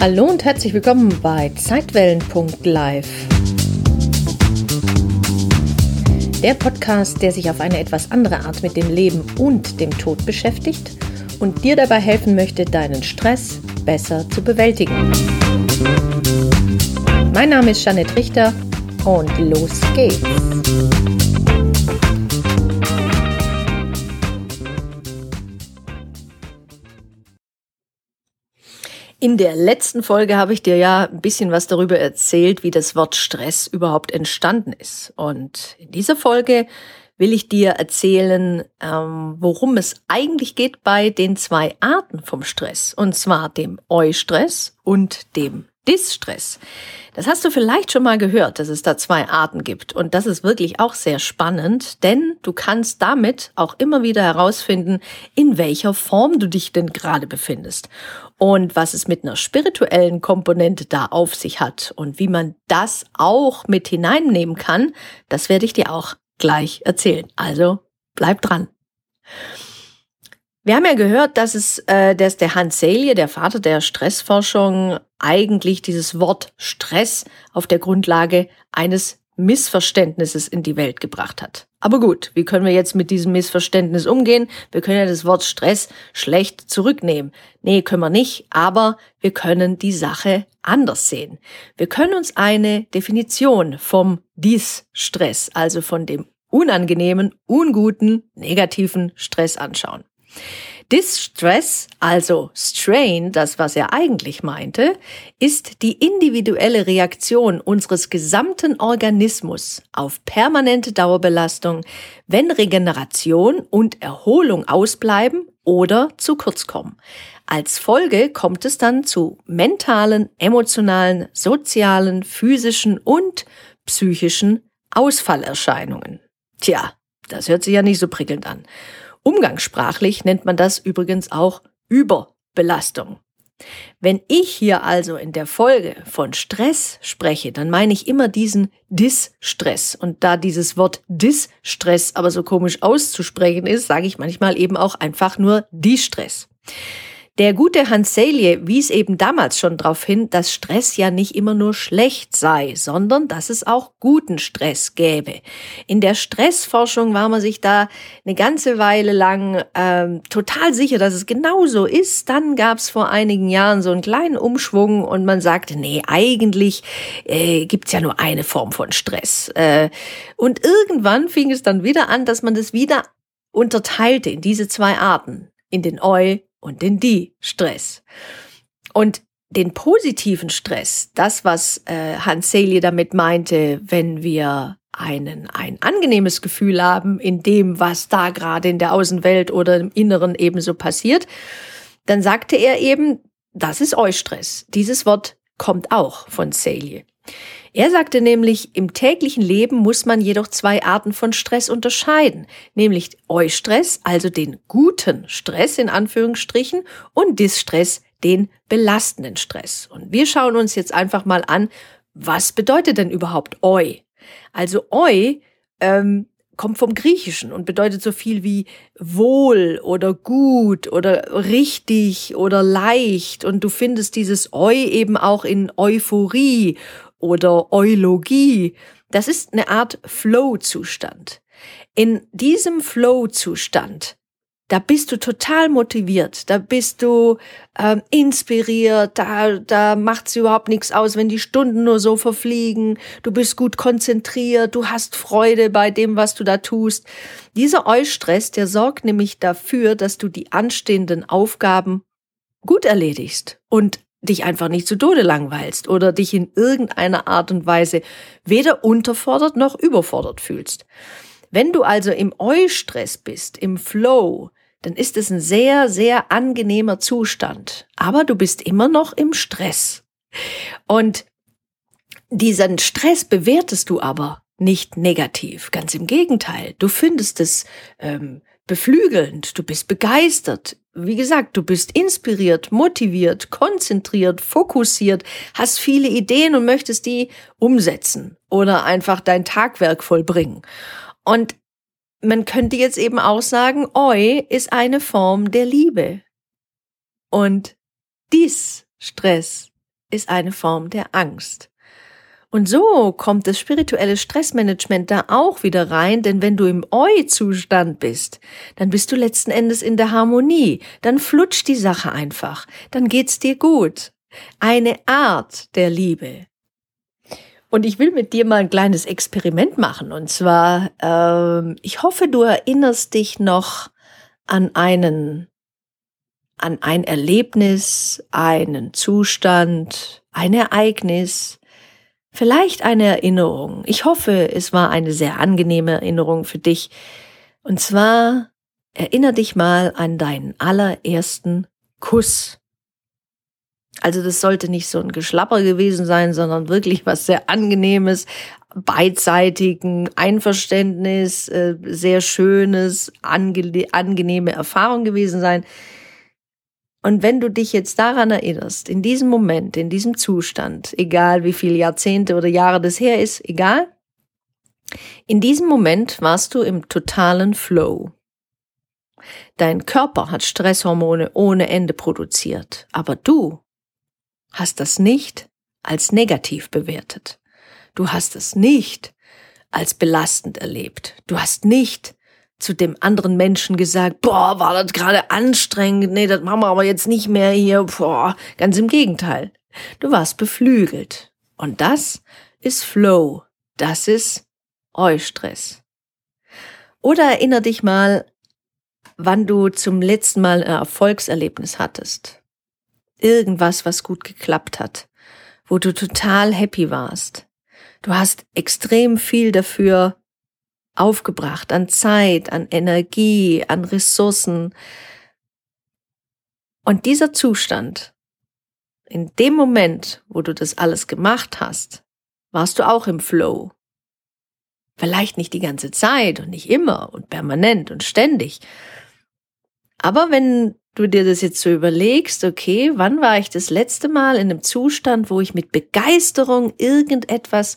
Hallo und herzlich willkommen bei Zeitwellen.live. Der Podcast, der sich auf eine etwas andere Art mit dem Leben und dem Tod beschäftigt und dir dabei helfen möchte, deinen Stress besser zu bewältigen. Mein Name ist Janet Richter und los geht's. In der letzten Folge habe ich dir ja ein bisschen was darüber erzählt, wie das Wort Stress überhaupt entstanden ist. Und in dieser Folge will ich dir erzählen, ähm, worum es eigentlich geht bei den zwei Arten vom Stress. Und zwar dem Eustress und dem Distress. Das hast du vielleicht schon mal gehört, dass es da zwei Arten gibt. Und das ist wirklich auch sehr spannend, denn du kannst damit auch immer wieder herausfinden, in welcher Form du dich denn gerade befindest. Und was es mit einer spirituellen Komponente da auf sich hat und wie man das auch mit hineinnehmen kann, das werde ich dir auch gleich erzählen. Also bleib dran. Wir haben ja gehört, dass es, äh, dass der Hans Selye, der Vater der Stressforschung, eigentlich dieses Wort Stress auf der Grundlage eines Missverständnisses in die Welt gebracht hat. Aber gut, wie können wir jetzt mit diesem Missverständnis umgehen? Wir können ja das Wort Stress schlecht zurücknehmen. Nee, können wir nicht, aber wir können die Sache anders sehen. Wir können uns eine Definition vom Dis-Stress, also von dem unangenehmen, unguten, negativen Stress anschauen. Distress, also Strain, das was er eigentlich meinte, ist die individuelle Reaktion unseres gesamten Organismus auf permanente Dauerbelastung, wenn Regeneration und Erholung ausbleiben oder zu kurz kommen. Als Folge kommt es dann zu mentalen, emotionalen, sozialen, physischen und psychischen Ausfallerscheinungen. Tja, das hört sich ja nicht so prickelnd an. Umgangssprachlich nennt man das übrigens auch Überbelastung. Wenn ich hier also in der Folge von Stress spreche, dann meine ich immer diesen Distress. Und da dieses Wort Distress aber so komisch auszusprechen ist, sage ich manchmal eben auch einfach nur Distress. Der gute Hans Selye wies eben damals schon darauf hin, dass Stress ja nicht immer nur schlecht sei, sondern dass es auch guten Stress gäbe. In der Stressforschung war man sich da eine ganze Weile lang ähm, total sicher, dass es genau so ist. Dann gab es vor einigen Jahren so einen kleinen Umschwung und man sagte, nee, eigentlich äh, gibt's ja nur eine Form von Stress. Äh, und irgendwann fing es dann wieder an, dass man das wieder unterteilte in diese zwei Arten, in den Eu und den Die-Stress. Und den positiven Stress, das, was äh, Hans Selye damit meinte, wenn wir einen, ein angenehmes Gefühl haben in dem, was da gerade in der Außenwelt oder im Inneren ebenso passiert, dann sagte er eben, das ist Eustress. Dieses Wort kommt auch von Selye. Er sagte nämlich, im täglichen Leben muss man jedoch zwei Arten von Stress unterscheiden, nämlich Eustress, also den guten Stress in Anführungsstrichen, und Distress, den belastenden Stress. Und wir schauen uns jetzt einfach mal an, was bedeutet denn überhaupt Eu? Also Eu ähm, kommt vom Griechischen und bedeutet so viel wie wohl oder gut oder richtig oder leicht. Und du findest dieses Eu eben auch in Euphorie oder Eulogie. Das ist eine Art Flow-Zustand. In diesem Flow-Zustand, da bist du total motiviert, da bist du ähm, inspiriert, da, da macht's überhaupt nichts aus, wenn die Stunden nur so verfliegen, du bist gut konzentriert, du hast Freude bei dem, was du da tust. Dieser Eustress, der sorgt nämlich dafür, dass du die anstehenden Aufgaben gut erledigst und dich einfach nicht zu Tode langweilst oder dich in irgendeiner Art und Weise weder unterfordert noch überfordert fühlst. Wenn du also im Eustress bist, im Flow, dann ist es ein sehr, sehr angenehmer Zustand. Aber du bist immer noch im Stress. Und diesen Stress bewertest du aber nicht negativ. Ganz im Gegenteil. Du findest es ähm, beflügelnd, du bist begeistert, wie gesagt, du bist inspiriert, motiviert, konzentriert, fokussiert, hast viele Ideen und möchtest die umsetzen oder einfach dein Tagwerk vollbringen. Und man könnte jetzt eben auch sagen, Oi ist eine Form der Liebe. Und dies Stress ist eine Form der Angst. Und so kommt das spirituelle Stressmanagement da auch wieder rein, denn wenn du im Eu-Zustand bist, dann bist du letzten Endes in der Harmonie, dann flutscht die Sache einfach, dann geht's dir gut. Eine Art der Liebe. Und ich will mit dir mal ein kleines Experiment machen. Und zwar, ähm, ich hoffe, du erinnerst dich noch an einen, an ein Erlebnis, einen Zustand, ein Ereignis, vielleicht eine Erinnerung. Ich hoffe, es war eine sehr angenehme Erinnerung für dich. Und zwar erinnere dich mal an deinen allerersten Kuss. Also das sollte nicht so ein Geschlapper gewesen sein, sondern wirklich was sehr angenehmes, beidseitigen Einverständnis, äh, sehr schönes, angenehme Erfahrung gewesen sein. Und wenn du dich jetzt daran erinnerst, in diesem Moment, in diesem Zustand, egal wie viele Jahrzehnte oder Jahre das her ist, egal, in diesem Moment warst du im totalen Flow. Dein Körper hat Stresshormone ohne Ende produziert, aber du hast das nicht als negativ bewertet. Du hast es nicht als belastend erlebt. Du hast nicht zu dem anderen Menschen gesagt, boah, war das gerade anstrengend, nee, das machen wir aber jetzt nicht mehr hier, boah, ganz im Gegenteil. Du warst beflügelt. Und das ist Flow. Das ist Eustress. Oder erinner dich mal, wann du zum letzten Mal ein Erfolgserlebnis hattest irgendwas, was gut geklappt hat, wo du total happy warst. Du hast extrem viel dafür aufgebracht, an Zeit, an Energie, an Ressourcen. Und dieser Zustand, in dem Moment, wo du das alles gemacht hast, warst du auch im Flow. Vielleicht nicht die ganze Zeit und nicht immer und permanent und ständig. Aber wenn du dir das jetzt so überlegst, okay, wann war ich das letzte Mal in einem Zustand, wo ich mit Begeisterung irgendetwas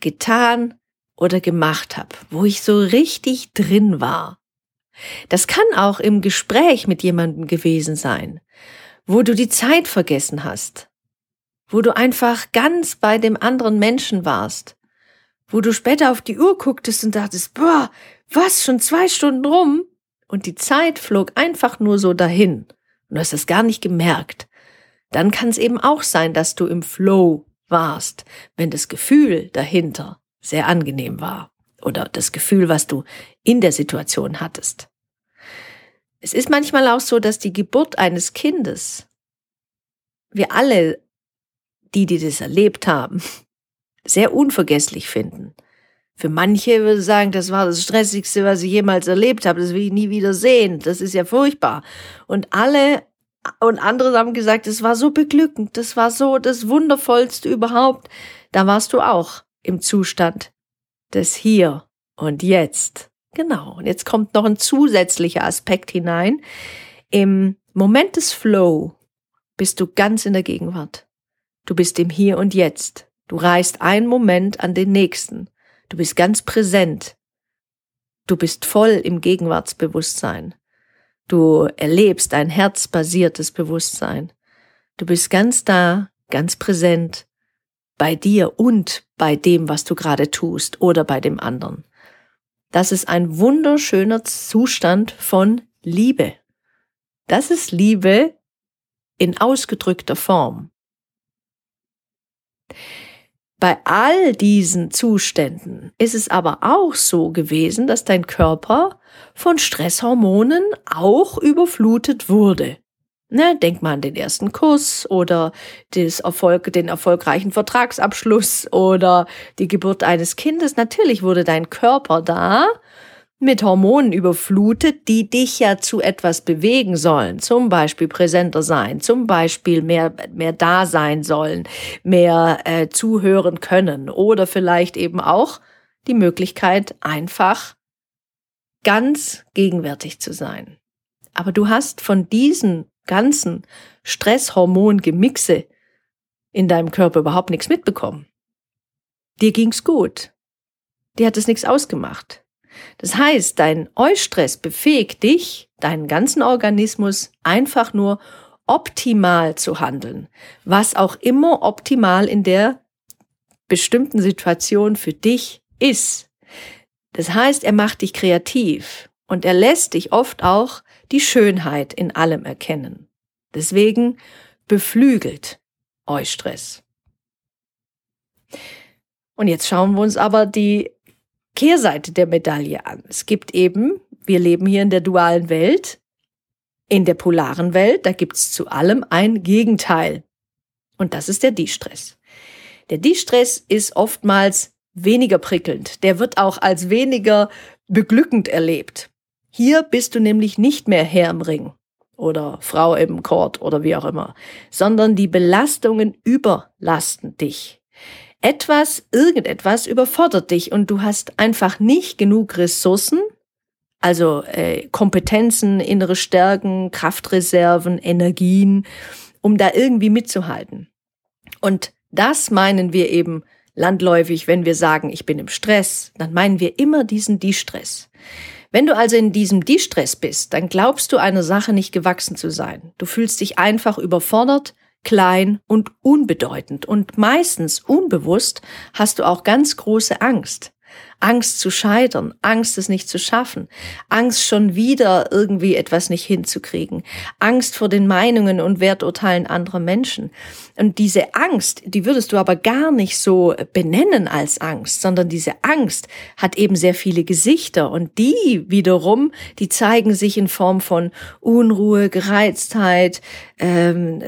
getan oder gemacht habe, wo ich so richtig drin war. Das kann auch im Gespräch mit jemandem gewesen sein, wo du die Zeit vergessen hast, wo du einfach ganz bei dem anderen Menschen warst, wo du später auf die Uhr gucktest und dachtest, boah, was, schon zwei Stunden rum? und die Zeit flog einfach nur so dahin und du hast es gar nicht gemerkt, dann kann es eben auch sein, dass du im Flow warst, wenn das Gefühl dahinter sehr angenehm war oder das Gefühl, was du in der Situation hattest. Es ist manchmal auch so, dass die Geburt eines Kindes, wir alle, die, die das erlebt haben, sehr unvergesslich finden. Für manche würde ich sagen, das war das Stressigste, was ich jemals erlebt habe. Das will ich nie wieder sehen. Das ist ja furchtbar. Und alle und andere haben gesagt, es war so beglückend. Das war so das Wundervollste überhaupt. Da warst du auch im Zustand des Hier und Jetzt. Genau. Und jetzt kommt noch ein zusätzlicher Aspekt hinein. Im Moment des Flow bist du ganz in der Gegenwart. Du bist im Hier und Jetzt. Du reist einen Moment an den nächsten. Du bist ganz präsent. Du bist voll im Gegenwartsbewusstsein. Du erlebst ein herzbasiertes Bewusstsein. Du bist ganz da, ganz präsent bei dir und bei dem, was du gerade tust oder bei dem anderen. Das ist ein wunderschöner Zustand von Liebe. Das ist Liebe in ausgedrückter Form. Bei all diesen Zuständen ist es aber auch so gewesen, dass dein Körper von Stresshormonen auch überflutet wurde. Ne, denk mal an den ersten Kuss oder des Erfolg, den erfolgreichen Vertragsabschluss oder die Geburt eines Kindes. Natürlich wurde dein Körper da mit Hormonen überflutet, die dich ja zu etwas bewegen sollen. Zum Beispiel präsenter sein, zum Beispiel mehr, mehr da sein sollen, mehr äh, zuhören können oder vielleicht eben auch die Möglichkeit, einfach ganz gegenwärtig zu sein. Aber du hast von diesen ganzen Stresshormongemixe in deinem Körper überhaupt nichts mitbekommen. Dir ging's gut. Dir hat es nichts ausgemacht. Das heißt, dein Eustress befähigt dich, deinen ganzen Organismus einfach nur optimal zu handeln, was auch immer optimal in der bestimmten Situation für dich ist. Das heißt, er macht dich kreativ und er lässt dich oft auch die Schönheit in allem erkennen. Deswegen beflügelt euch Stress. Und jetzt schauen wir uns aber die Kehrseite der Medaille an. Es gibt eben, wir leben hier in der dualen Welt, in der polaren Welt, da gibt es zu allem ein Gegenteil. Und das ist der Distress. Der Distress ist oftmals weniger prickelnd. Der wird auch als weniger beglückend erlebt. Hier bist du nämlich nicht mehr Herr im Ring oder Frau im Court oder wie auch immer, sondern die Belastungen überlasten dich. Etwas, irgendetwas überfordert dich und du hast einfach nicht genug Ressourcen, also äh, Kompetenzen, innere Stärken, Kraftreserven, Energien, um da irgendwie mitzuhalten. Und das meinen wir eben landläufig, wenn wir sagen, ich bin im Stress, dann meinen wir immer diesen Die-Stress. Wenn du also in diesem Die-Stress bist, dann glaubst du einer Sache nicht gewachsen zu sein. Du fühlst dich einfach überfordert, klein und unbedeutend und meistens unbewusst hast du auch ganz große Angst. Angst zu scheitern, Angst es nicht zu schaffen, Angst schon wieder irgendwie etwas nicht hinzukriegen, Angst vor den Meinungen und Werturteilen anderer Menschen. Und diese Angst, die würdest du aber gar nicht so benennen als Angst, sondern diese Angst hat eben sehr viele Gesichter und die wiederum, die zeigen sich in Form von Unruhe, Gereiztheit, ähm,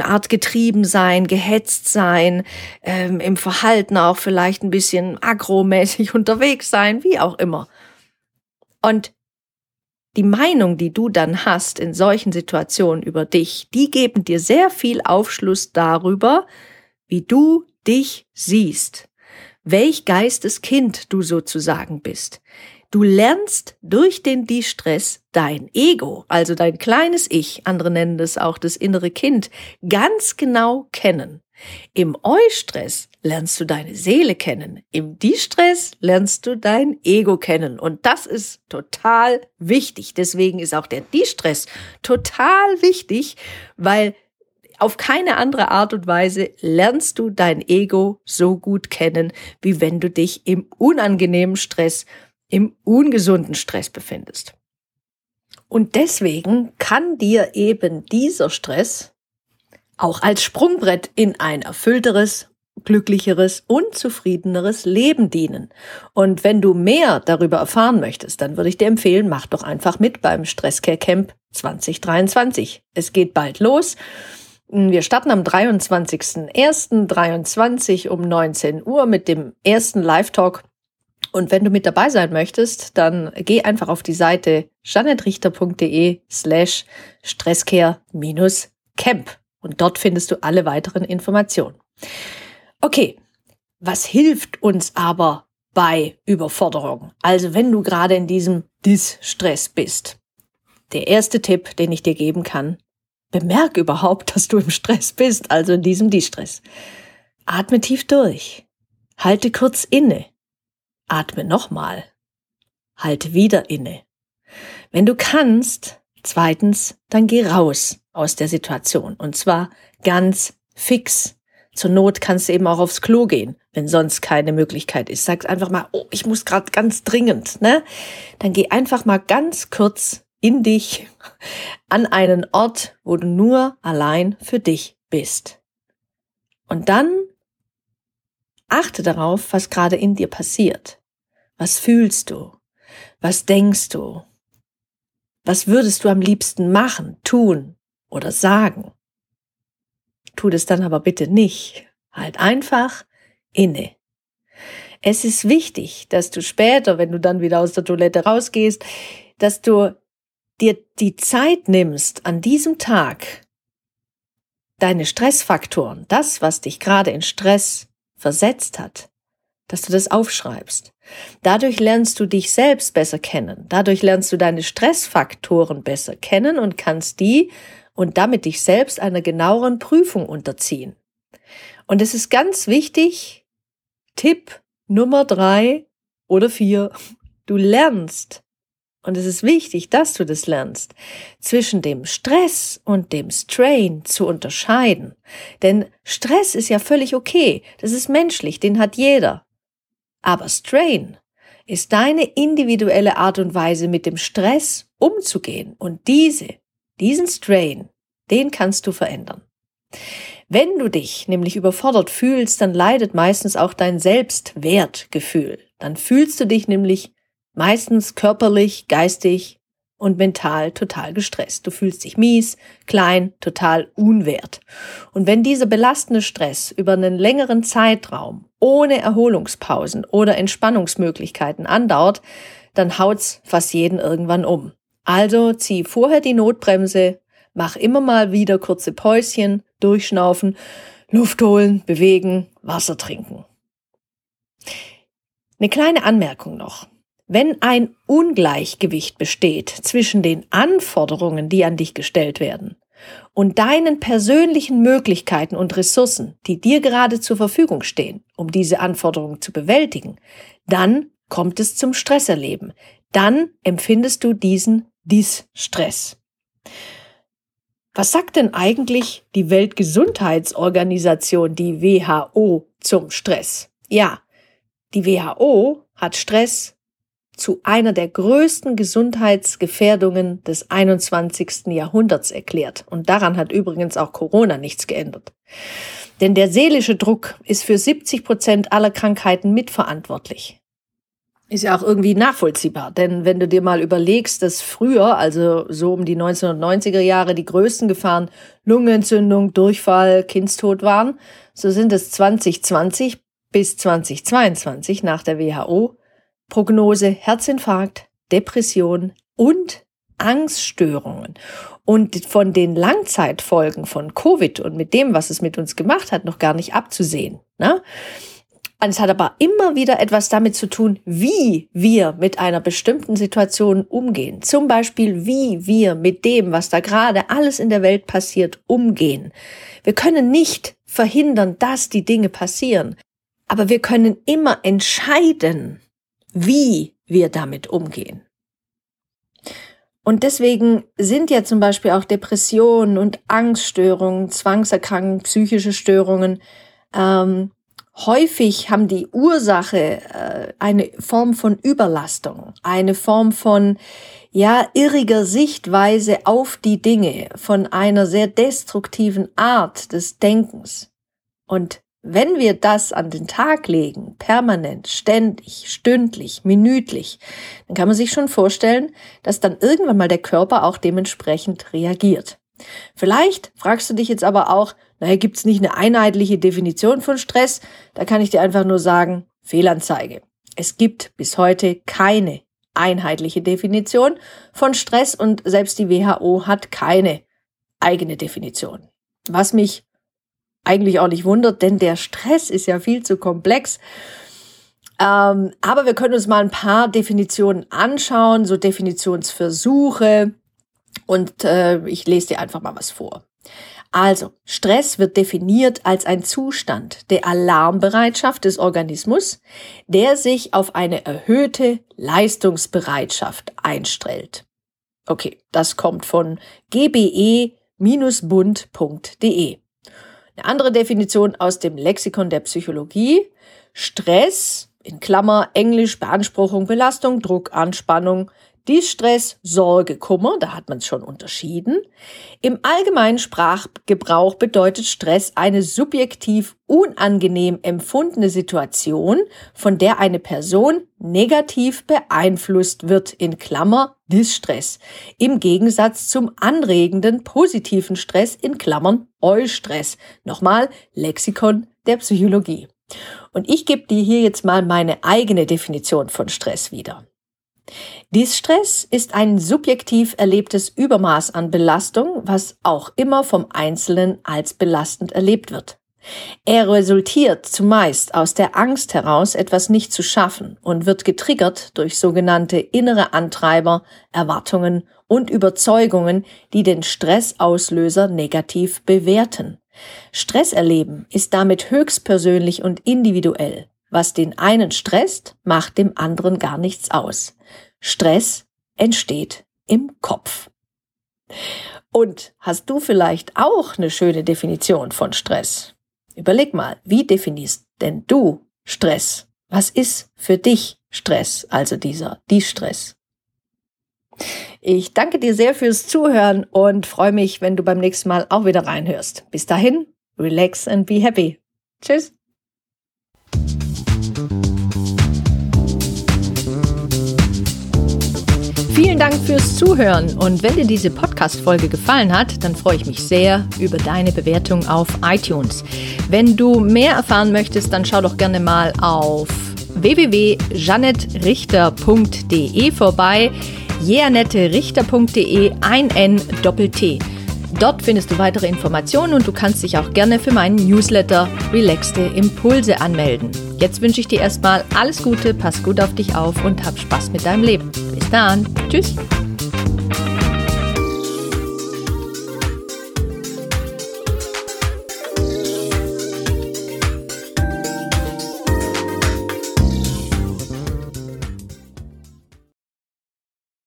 Art getrieben sein, gehetzt sein, ähm, im Verhalten auch vielleicht ein bisschen agromäßig unterwegs sein, wie auch immer. Und die Meinung, die du dann hast in solchen Situationen über dich, die geben dir sehr viel Aufschluss darüber, wie du dich siehst, welch Geisteskind du sozusagen bist. Du lernst durch den Distress dein Ego, also dein kleines Ich, andere nennen das auch das innere Kind, ganz genau kennen. Im Eustress lernst du deine Seele kennen. Im Distress lernst du dein Ego kennen. Und das ist total wichtig. Deswegen ist auch der Distress total wichtig, weil auf keine andere Art und Weise lernst du dein Ego so gut kennen, wie wenn du dich im unangenehmen Stress, im ungesunden Stress befindest. Und deswegen kann dir eben dieser Stress auch als Sprungbrett in ein erfüllteres, glücklicheres und zufriedeneres Leben dienen. Und wenn du mehr darüber erfahren möchtest, dann würde ich dir empfehlen, mach doch einfach mit beim Stresscare Camp 2023. Es geht bald los. Wir starten am 23.01.23 um 19 Uhr mit dem ersten Live-Talk. Und wenn du mit dabei sein möchtest, dann geh einfach auf die Seite janettrichter.de slash stresscare-camp. Und dort findest du alle weiteren Informationen. Okay, was hilft uns aber bei Überforderung? Also wenn du gerade in diesem Distress bist. Der erste Tipp, den ich dir geben kann, bemerk überhaupt, dass du im Stress bist, also in diesem Distress. Atme tief durch. Halte kurz inne. Atme nochmal. Halte wieder inne. Wenn du kannst, zweitens, dann geh raus aus der Situation. Und zwar ganz fix. Zur Not kannst du eben auch aufs Klo gehen, wenn sonst keine Möglichkeit ist. Sag einfach mal, oh, ich muss gerade ganz dringend, ne? Dann geh einfach mal ganz kurz in dich an einen Ort, wo du nur allein für dich bist. Und dann achte darauf, was gerade in dir passiert. Was fühlst du? Was denkst du? Was würdest du am liebsten machen, tun? oder sagen. Tu das dann aber bitte nicht. Halt einfach inne. Es ist wichtig, dass du später, wenn du dann wieder aus der Toilette rausgehst, dass du dir die Zeit nimmst, an diesem Tag deine Stressfaktoren, das, was dich gerade in Stress versetzt hat, dass du das aufschreibst. Dadurch lernst du dich selbst besser kennen. Dadurch lernst du deine Stressfaktoren besser kennen und kannst die und damit dich selbst einer genaueren Prüfung unterziehen. Und es ist ganz wichtig, Tipp Nummer drei oder vier, du lernst und es ist wichtig, dass du das lernst, zwischen dem Stress und dem Strain zu unterscheiden. Denn Stress ist ja völlig okay, das ist menschlich, den hat jeder. Aber Strain ist deine individuelle Art und Weise, mit dem Stress umzugehen. Und diese, diesen Strain, den kannst du verändern. Wenn du dich nämlich überfordert fühlst, dann leidet meistens auch dein Selbstwertgefühl. Dann fühlst du dich nämlich meistens körperlich, geistig und mental total gestresst. Du fühlst dich mies, klein, total unwert. Und wenn dieser belastende Stress über einen längeren Zeitraum ohne Erholungspausen oder Entspannungsmöglichkeiten andauert, dann haut's fast jeden irgendwann um. Also zieh vorher die Notbremse, mach immer mal wieder kurze Päuschen, durchschnaufen, Luft holen, bewegen, Wasser trinken. Eine kleine Anmerkung noch. Wenn ein Ungleichgewicht besteht zwischen den Anforderungen, die an dich gestellt werden, und deinen persönlichen Möglichkeiten und Ressourcen, die dir gerade zur Verfügung stehen, um diese Anforderungen zu bewältigen, dann kommt es zum Stresserleben. Dann empfindest du diesen Distress. Was sagt denn eigentlich die Weltgesundheitsorganisation, die WHO, zum Stress? Ja, die WHO hat Stress zu einer der größten Gesundheitsgefährdungen des 21. Jahrhunderts erklärt. Und daran hat übrigens auch Corona nichts geändert. Denn der seelische Druck ist für 70 Prozent aller Krankheiten mitverantwortlich. Ist ja auch irgendwie nachvollziehbar, denn wenn du dir mal überlegst, dass früher, also so um die 1990er Jahre, die größten Gefahren Lungenentzündung, Durchfall, Kindstod waren, so sind es 2020 bis 2022 nach der WHO Prognose Herzinfarkt, Depression und Angststörungen. Und von den Langzeitfolgen von Covid und mit dem, was es mit uns gemacht hat, noch gar nicht abzusehen. Ne? Es hat aber immer wieder etwas damit zu tun, wie wir mit einer bestimmten Situation umgehen. Zum Beispiel, wie wir mit dem, was da gerade alles in der Welt passiert, umgehen. Wir können nicht verhindern, dass die Dinge passieren, aber wir können immer entscheiden, wie wir damit umgehen. Und deswegen sind ja zum Beispiel auch Depressionen und Angststörungen, Zwangserkrankungen, psychische Störungen, ähm, häufig haben die Ursache äh, eine Form von Überlastung, eine Form von ja irriger Sichtweise auf die Dinge, von einer sehr destruktiven Art des Denkens. Und wenn wir das an den Tag legen, permanent, ständig, stündlich, minütlich, dann kann man sich schon vorstellen, dass dann irgendwann mal der Körper auch dementsprechend reagiert. Vielleicht fragst du dich jetzt aber auch, naja, gibt's nicht eine einheitliche Definition von Stress? Da kann ich dir einfach nur sagen, Fehlanzeige. Es gibt bis heute keine einheitliche Definition von Stress und selbst die WHO hat keine eigene Definition. Was mich eigentlich auch nicht wundert, denn der Stress ist ja viel zu komplex. Ähm, aber wir können uns mal ein paar Definitionen anschauen, so Definitionsversuche. Und äh, ich lese dir einfach mal was vor. Also, Stress wird definiert als ein Zustand der Alarmbereitschaft des Organismus, der sich auf eine erhöhte Leistungsbereitschaft einstellt. Okay, das kommt von gbe-bund.de. Eine andere Definition aus dem Lexikon der Psychologie. Stress, in Klammer Englisch Beanspruchung, Belastung, Druck, Anspannung, Distress, Sorge, Kummer, da hat man es schon unterschieden. Im allgemeinen Sprachgebrauch bedeutet Stress eine subjektiv unangenehm empfundene Situation, von der eine Person negativ beeinflusst wird, in Klammer Distress, im Gegensatz zum anregenden positiven Stress, in Klammern Eustress. Nochmal Lexikon der Psychologie. Und ich gebe dir hier jetzt mal meine eigene Definition von Stress wieder. Distress ist ein subjektiv erlebtes Übermaß an Belastung, was auch immer vom Einzelnen als belastend erlebt wird. Er resultiert zumeist aus der Angst heraus, etwas nicht zu schaffen und wird getriggert durch sogenannte innere Antreiber, Erwartungen und Überzeugungen, die den Stressauslöser negativ bewerten. Stress erleben ist damit höchstpersönlich und individuell. Was den einen stresst, macht dem anderen gar nichts aus. Stress entsteht im Kopf. Und hast du vielleicht auch eine schöne Definition von Stress? Überleg mal, wie definierst denn du Stress? Was ist für dich Stress, also dieser, die Stress? Ich danke dir sehr fürs Zuhören und freue mich, wenn du beim nächsten Mal auch wieder reinhörst. Bis dahin, relax and be happy. Tschüss. Vielen Dank fürs Zuhören und wenn dir diese Podcast-Folge gefallen hat, dann freue ich mich sehr über deine Bewertung auf iTunes. Wenn du mehr erfahren möchtest, dann schau doch gerne mal auf www.janettrichter.de vorbei jeanetterichter.de ein N Doppel T. Dort findest du weitere Informationen und du kannst dich auch gerne für meinen Newsletter Relaxte Impulse anmelden. Jetzt wünsche ich dir erstmal alles Gute, pass gut auf dich auf und hab Spaß mit deinem Leben. Dann. Tschüss.